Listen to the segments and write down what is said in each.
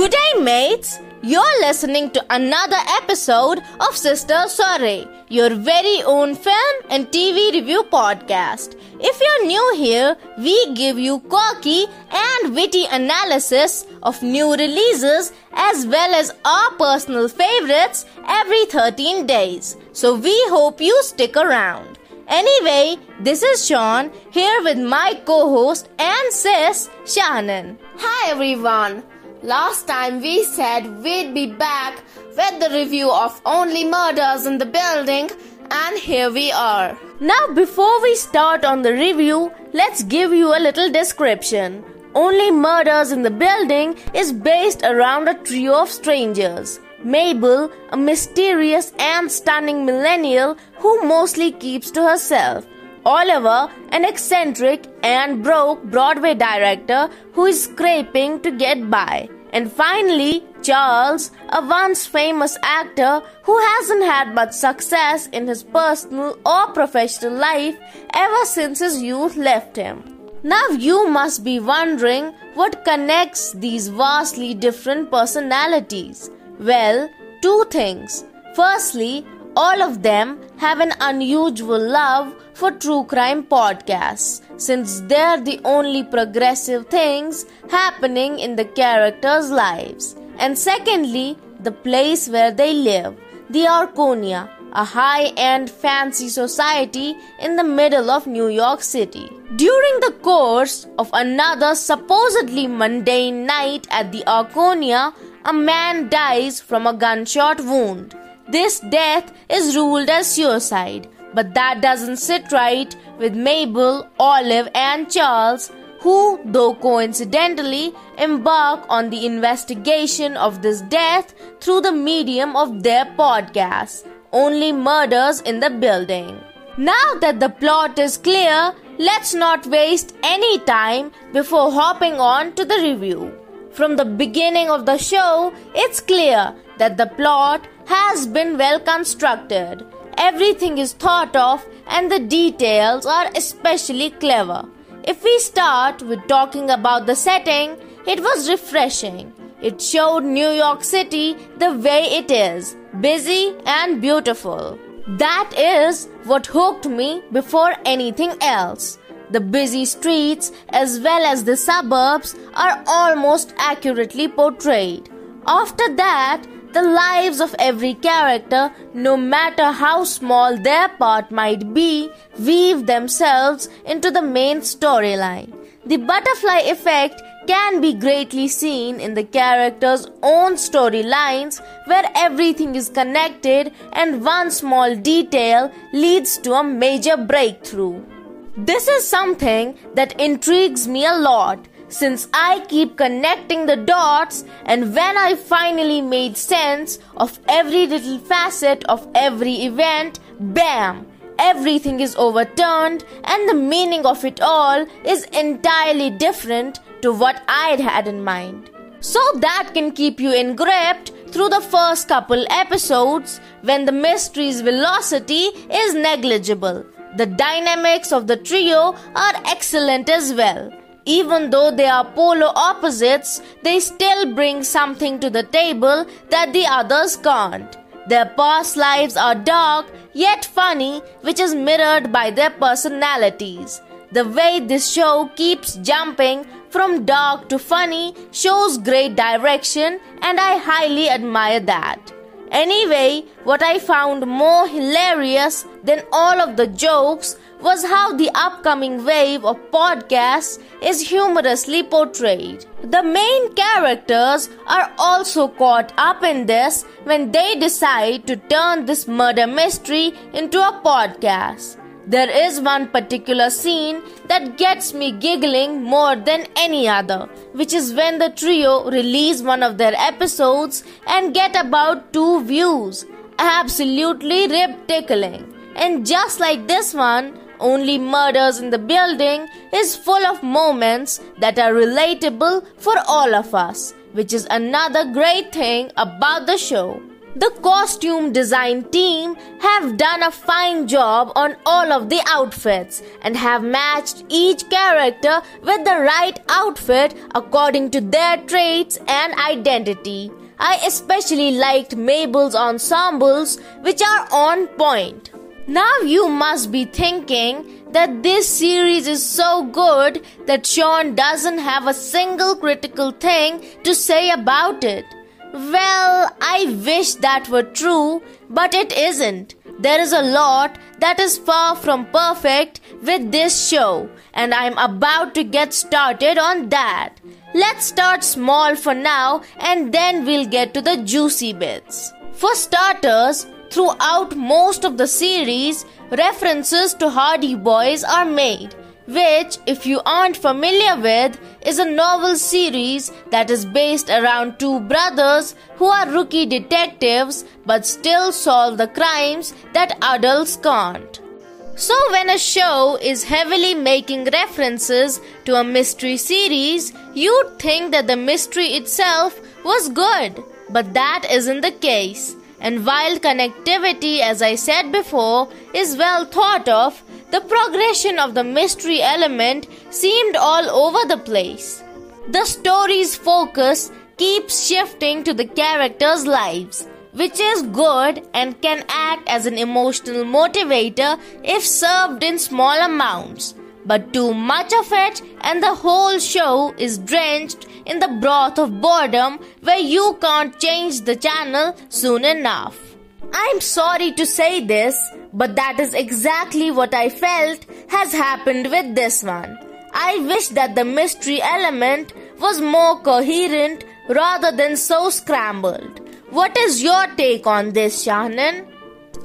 Good day, mates. You're listening to another episode of Sister Sorry, your very own film and TV review podcast. If you're new here, we give you quirky and witty analysis of new releases as well as our personal favorites every 13 days. So we hope you stick around. Anyway, this is Sean here with my co-host and sis Shannon. Hi everyone. Last time we said we'd be back with the review of Only Murders in the Building and here we are. Now before we start on the review, let's give you a little description. Only Murders in the Building is based around a trio of strangers. Mabel, a mysterious and stunning millennial who mostly keeps to herself. Oliver, an eccentric and broke Broadway director who is scraping to get by. And finally, Charles, a once famous actor who hasn't had much success in his personal or professional life ever since his youth left him. Now you must be wondering what connects these vastly different personalities. Well, two things. Firstly, all of them have an unusual love for true crime podcasts since they're the only progressive things happening in the characters' lives. And secondly, the place where they live, the Arconia, a high end fancy society in the middle of New York City. During the course of another supposedly mundane night at the Arconia, a man dies from a gunshot wound. This death is ruled as suicide, but that doesn't sit right with Mabel, Olive, and Charles, who, though coincidentally, embark on the investigation of this death through the medium of their podcast, Only Murders in the Building. Now that the plot is clear, let's not waste any time before hopping on to the review. From the beginning of the show, it's clear that the plot has been well constructed. Everything is thought of and the details are especially clever. If we start with talking about the setting, it was refreshing. It showed New York City the way it is busy and beautiful. That is what hooked me before anything else. The busy streets as well as the suburbs are almost accurately portrayed. After that, the lives of every character, no matter how small their part might be, weave themselves into the main storyline. The butterfly effect can be greatly seen in the characters' own storylines where everything is connected and one small detail leads to a major breakthrough. This is something that intrigues me a lot since I keep connecting the dots and when I finally made sense of every little facet of every event, bam! Everything is overturned and the meaning of it all is entirely different to what I'd had in mind. So that can keep you engripped through the first couple episodes when the mystery's velocity is negligible the dynamics of the trio are excellent as well. Even though they are polar opposites, they still bring something to the table that the others can't. Their past lives are dark yet funny, which is mirrored by their personalities. The way this show keeps jumping from dark to funny shows great direction, and I highly admire that. Anyway, what I found more hilarious than all of the jokes was how the upcoming wave of podcasts is humorously portrayed. The main characters are also caught up in this when they decide to turn this murder mystery into a podcast. There is one particular scene that gets me giggling more than any other, which is when the trio release one of their episodes and get about two views. Absolutely rib tickling. And just like this one, only Murders in the Building is full of moments that are relatable for all of us, which is another great thing about the show. The costume design team have done a fine job on all of the outfits and have matched each character with the right outfit according to their traits and identity. I especially liked Mabel's ensembles, which are on point. Now you must be thinking that this series is so good that Sean doesn't have a single critical thing to say about it. Well, I wish that were true, but it isn't. There is a lot that is far from perfect with this show, and I'm about to get started on that. Let's start small for now and then we'll get to the juicy bits. For starters, throughout most of the series, references to Hardy Boys are made which, if you aren't familiar with, is a novel series that is based around two brothers who are rookie detectives but still solve the crimes that adults can't. So, when a show is heavily making references to a mystery series, you'd think that the mystery itself was good, but that isn't the case. And while connectivity, as I said before, is well thought of, the progression of the mystery element seemed all over the place. The story's focus keeps shifting to the characters' lives, which is good and can act as an emotional motivator if served in small amounts. But too much of it, and the whole show is drenched in the broth of boredom where you can't change the channel soon enough. I'm sorry to say this, but that is exactly what I felt has happened with this one. I wish that the mystery element was more coherent rather than so scrambled. What is your take on this, Shannon?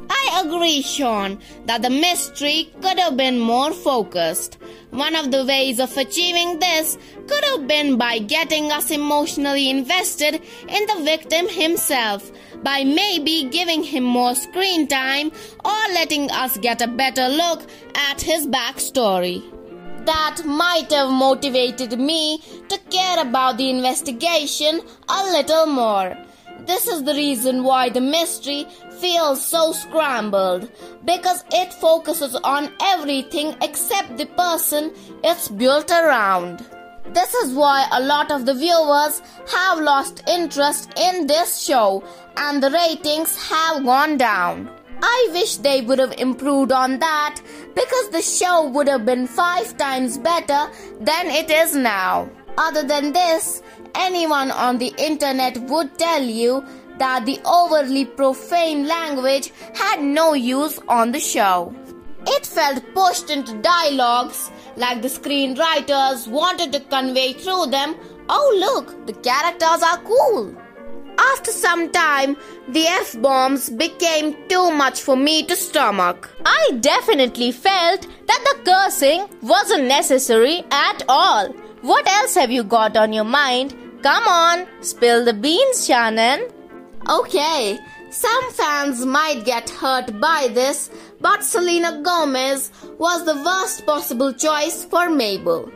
I agree, Sean, that the mystery could have been more focused. One of the ways of achieving this could have been by getting us emotionally invested in the victim himself, by maybe giving him more screen time or letting us get a better look at his backstory. That might have motivated me to care about the investigation a little more. This is the reason why the mystery feels so scrambled because it focuses on everything except the person it's built around. This is why a lot of the viewers have lost interest in this show and the ratings have gone down. I wish they would have improved on that because the show would have been five times better than it is now. Other than this, anyone on the internet would tell you that the overly profane language had no use on the show. It felt pushed into dialogues like the screenwriters wanted to convey through them oh, look, the characters are cool. After some time, the F bombs became too much for me to stomach. I definitely felt that the cursing wasn't necessary at all. What else have you got on your mind? Come on, spill the beans, Shannon. Okay, some fans might get hurt by this, but Selena Gomez was the worst possible choice for Mabel.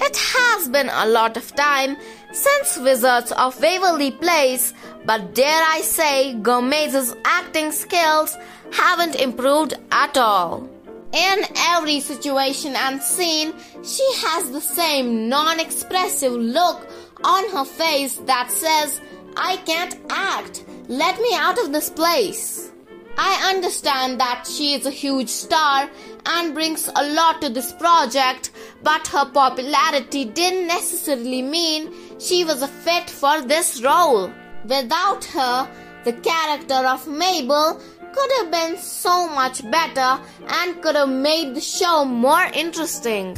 It has been a lot of time since Wizards of Waverly Place, but dare I say, Gomez's acting skills haven't improved at all. In every situation and scene, she has the same non expressive look on her face that says, I can't act. Let me out of this place. I understand that she is a huge star and brings a lot to this project, but her popularity didn't necessarily mean she was a fit for this role. Without her, the character of Mabel could have been so much better and could have made the show more interesting.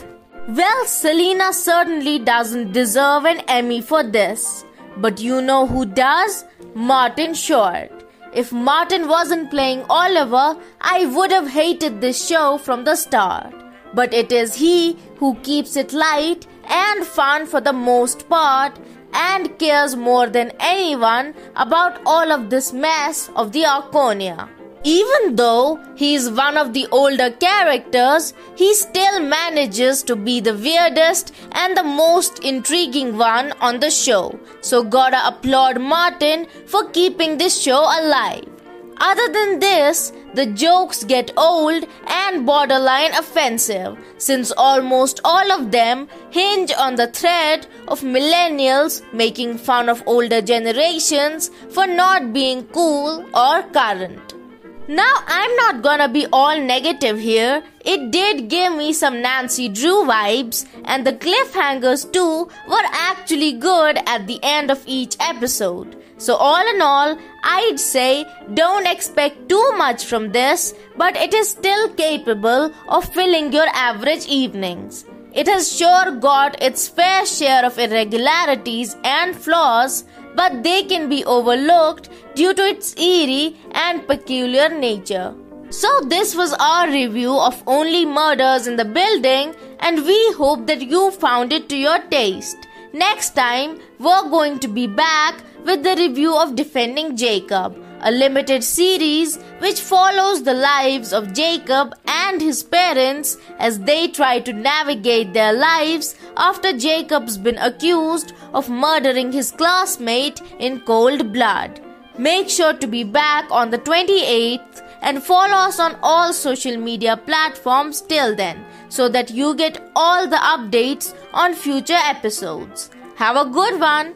Well, Selena certainly doesn't deserve an Emmy for this. But you know who does? Martin Short. If Martin wasn't playing Oliver, I would have hated this show from the start. But it is he who keeps it light and fun for the most part and cares more than anyone about all of this mess of the Arconia. Even though he is one of the older characters, he still manages to be the weirdest and the most intriguing one on the show. So gotta applaud Martin for keeping this show alive. Other than this, the jokes get old and borderline offensive since almost all of them hinge on the thread of millennials making fun of older generations for not being cool or current. Now, I'm not gonna be all negative here. It did give me some Nancy Drew vibes, and the cliffhangers too were actually good at the end of each episode. So, all in all, I'd say don't expect too much from this, but it is still capable of filling your average evenings. It has sure got its fair share of irregularities and flaws, but they can be overlooked due to its eerie and peculiar nature. So, this was our review of Only Murders in the Building, and we hope that you found it to your taste. Next time, we're going to be back with the review of Defending Jacob, a limited series which follows the lives of Jacob and his parents as they try to navigate their lives after Jacob's been accused of murdering his classmate in cold blood. Make sure to be back on the 28th and follow us on all social media platforms till then so that you get all the updates on future episodes. Have a good one.